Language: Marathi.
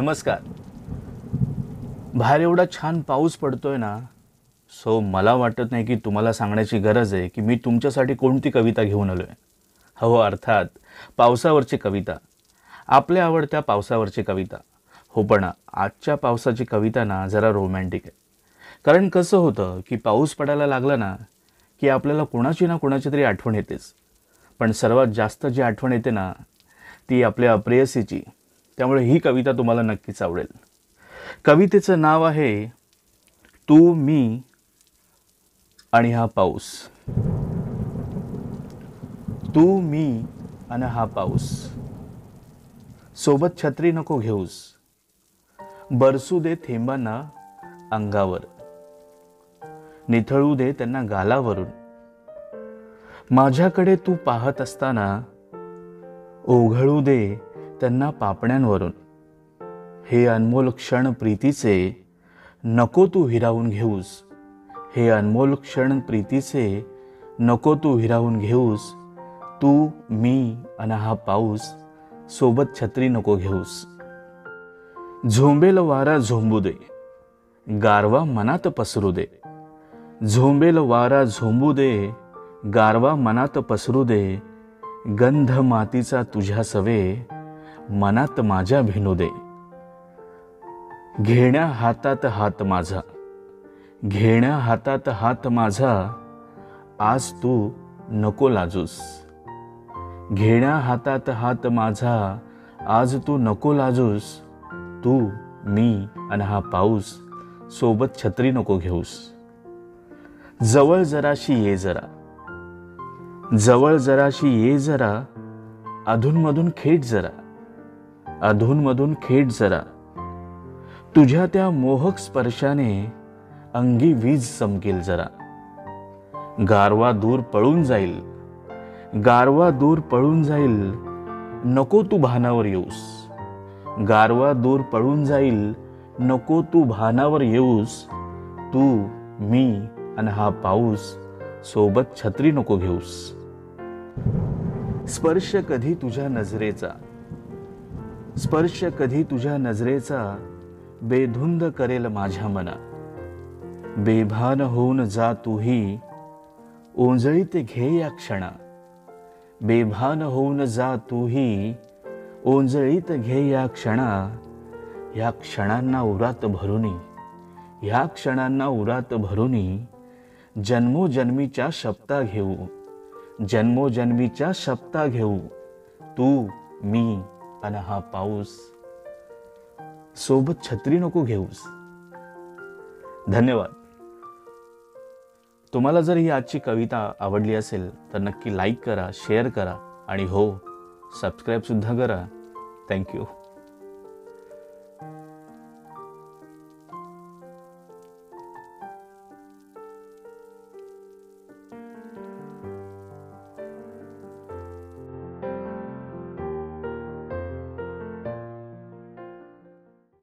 नमस्कार. बाहेर एवढा छान पाऊस पडतोय ना सो मला वाटत नाही की तुम्हाला सांगण्याची गरज आहे की मी तुमच्यासाठी कोणती कविता घेऊन आलो आहे हो अर्थात पावसावरची कविता. आपल्या आवडत्या पावसावरची कविता. हो पण आजच्या पावसाची कविता ना जरा रोमॅन्टिक आहे. कारण कसं होतं की पाऊस पडायला लागला ना की आपल्याला कोणाची ना कोणाची तरी आठवण येतेच. पण सर्वात जास्त जी आठवण येते ना ती आपल्या प्रेयसीची. त्यामुळे ही कविता तुम्हाला नक्कीच आवडेल. कवितेचं नाव आहे तू मी आणि हा पाऊस. तू मी आणि हा पाऊस. सोबत छत्री नको घेऊस. बरसू दे थेंबांना अंगावर. निथळू दे त्यांना गालावरून. माझ्याकडे तू पाहत असताना ओघळू दे त्यांना पापण्यांवरून. हे अनमोल क्षण प्रीतीचे नको तू हिरावून घेऊस. हे अनमोल क्षण प्रीतीचे नको तू हिरावून घेऊस. तू मी अन हा पाऊस सोबत छत्री नको घेऊस. झोंबेल वारा झोंबू दे गारवा मनात पसरू दे. झोंबेल वारा झोंबू दे गारवा मनात पसरू दे. गंध मातीचा तुझ्या सवे मनात माझ्या भिनू दे. घेण्या हातात हात माझा. घेण्या हातात हात माझा. आज तू नको लाजूस. घेण्या हातात हात माझा. आज तू नको लाजूस. तू मी आणि हा पाऊस सोबत छत्री नको घेऊस. जवळ जराशी ये जरा. जवळ जराशी ये जरा. अधूनमधून खेट जरा. अधूनमधून खेट जरा. तुझ्या त्या मोहक स्पर्शाने अंगी वीज चमकेल जरा. गारवा दूर पळून जाईल. गारवा दूर पळून जाईल. नको तू भानावर येऊस. गारवा दूर पळून जाईल. नको तू भानावर येऊस. तू मी आणि हा पाऊस सोबत छत्री नको घेऊस. स्पर्श कधी तुझ्या नजरेचा? स्पर्श कधी तुझ्या नजरेचा बेधुंद करेल माझ्या मना. बेभान होऊन जा तूही ओंजळीत घे या क्षणा. बेभान होऊन जा तूही ओंजळीत घे या क्षणा. या क्षणांना उरात भरुनी ह्या क्षणांना उरात भरुनी जन्मोजन्मीच्या शपथा घेऊ जन्मोजन्मीच्या शपथा घेऊ तू मी आणि हा पाऊस सोबत छत्री नको घेऊस धन्यवाद तुम्हाला जर ही आजची कविता आवडली असेल तर नक्की लाईक करा शेअर करा आणि हो सबस्क्राईब सुद्धा करा. थँक्यू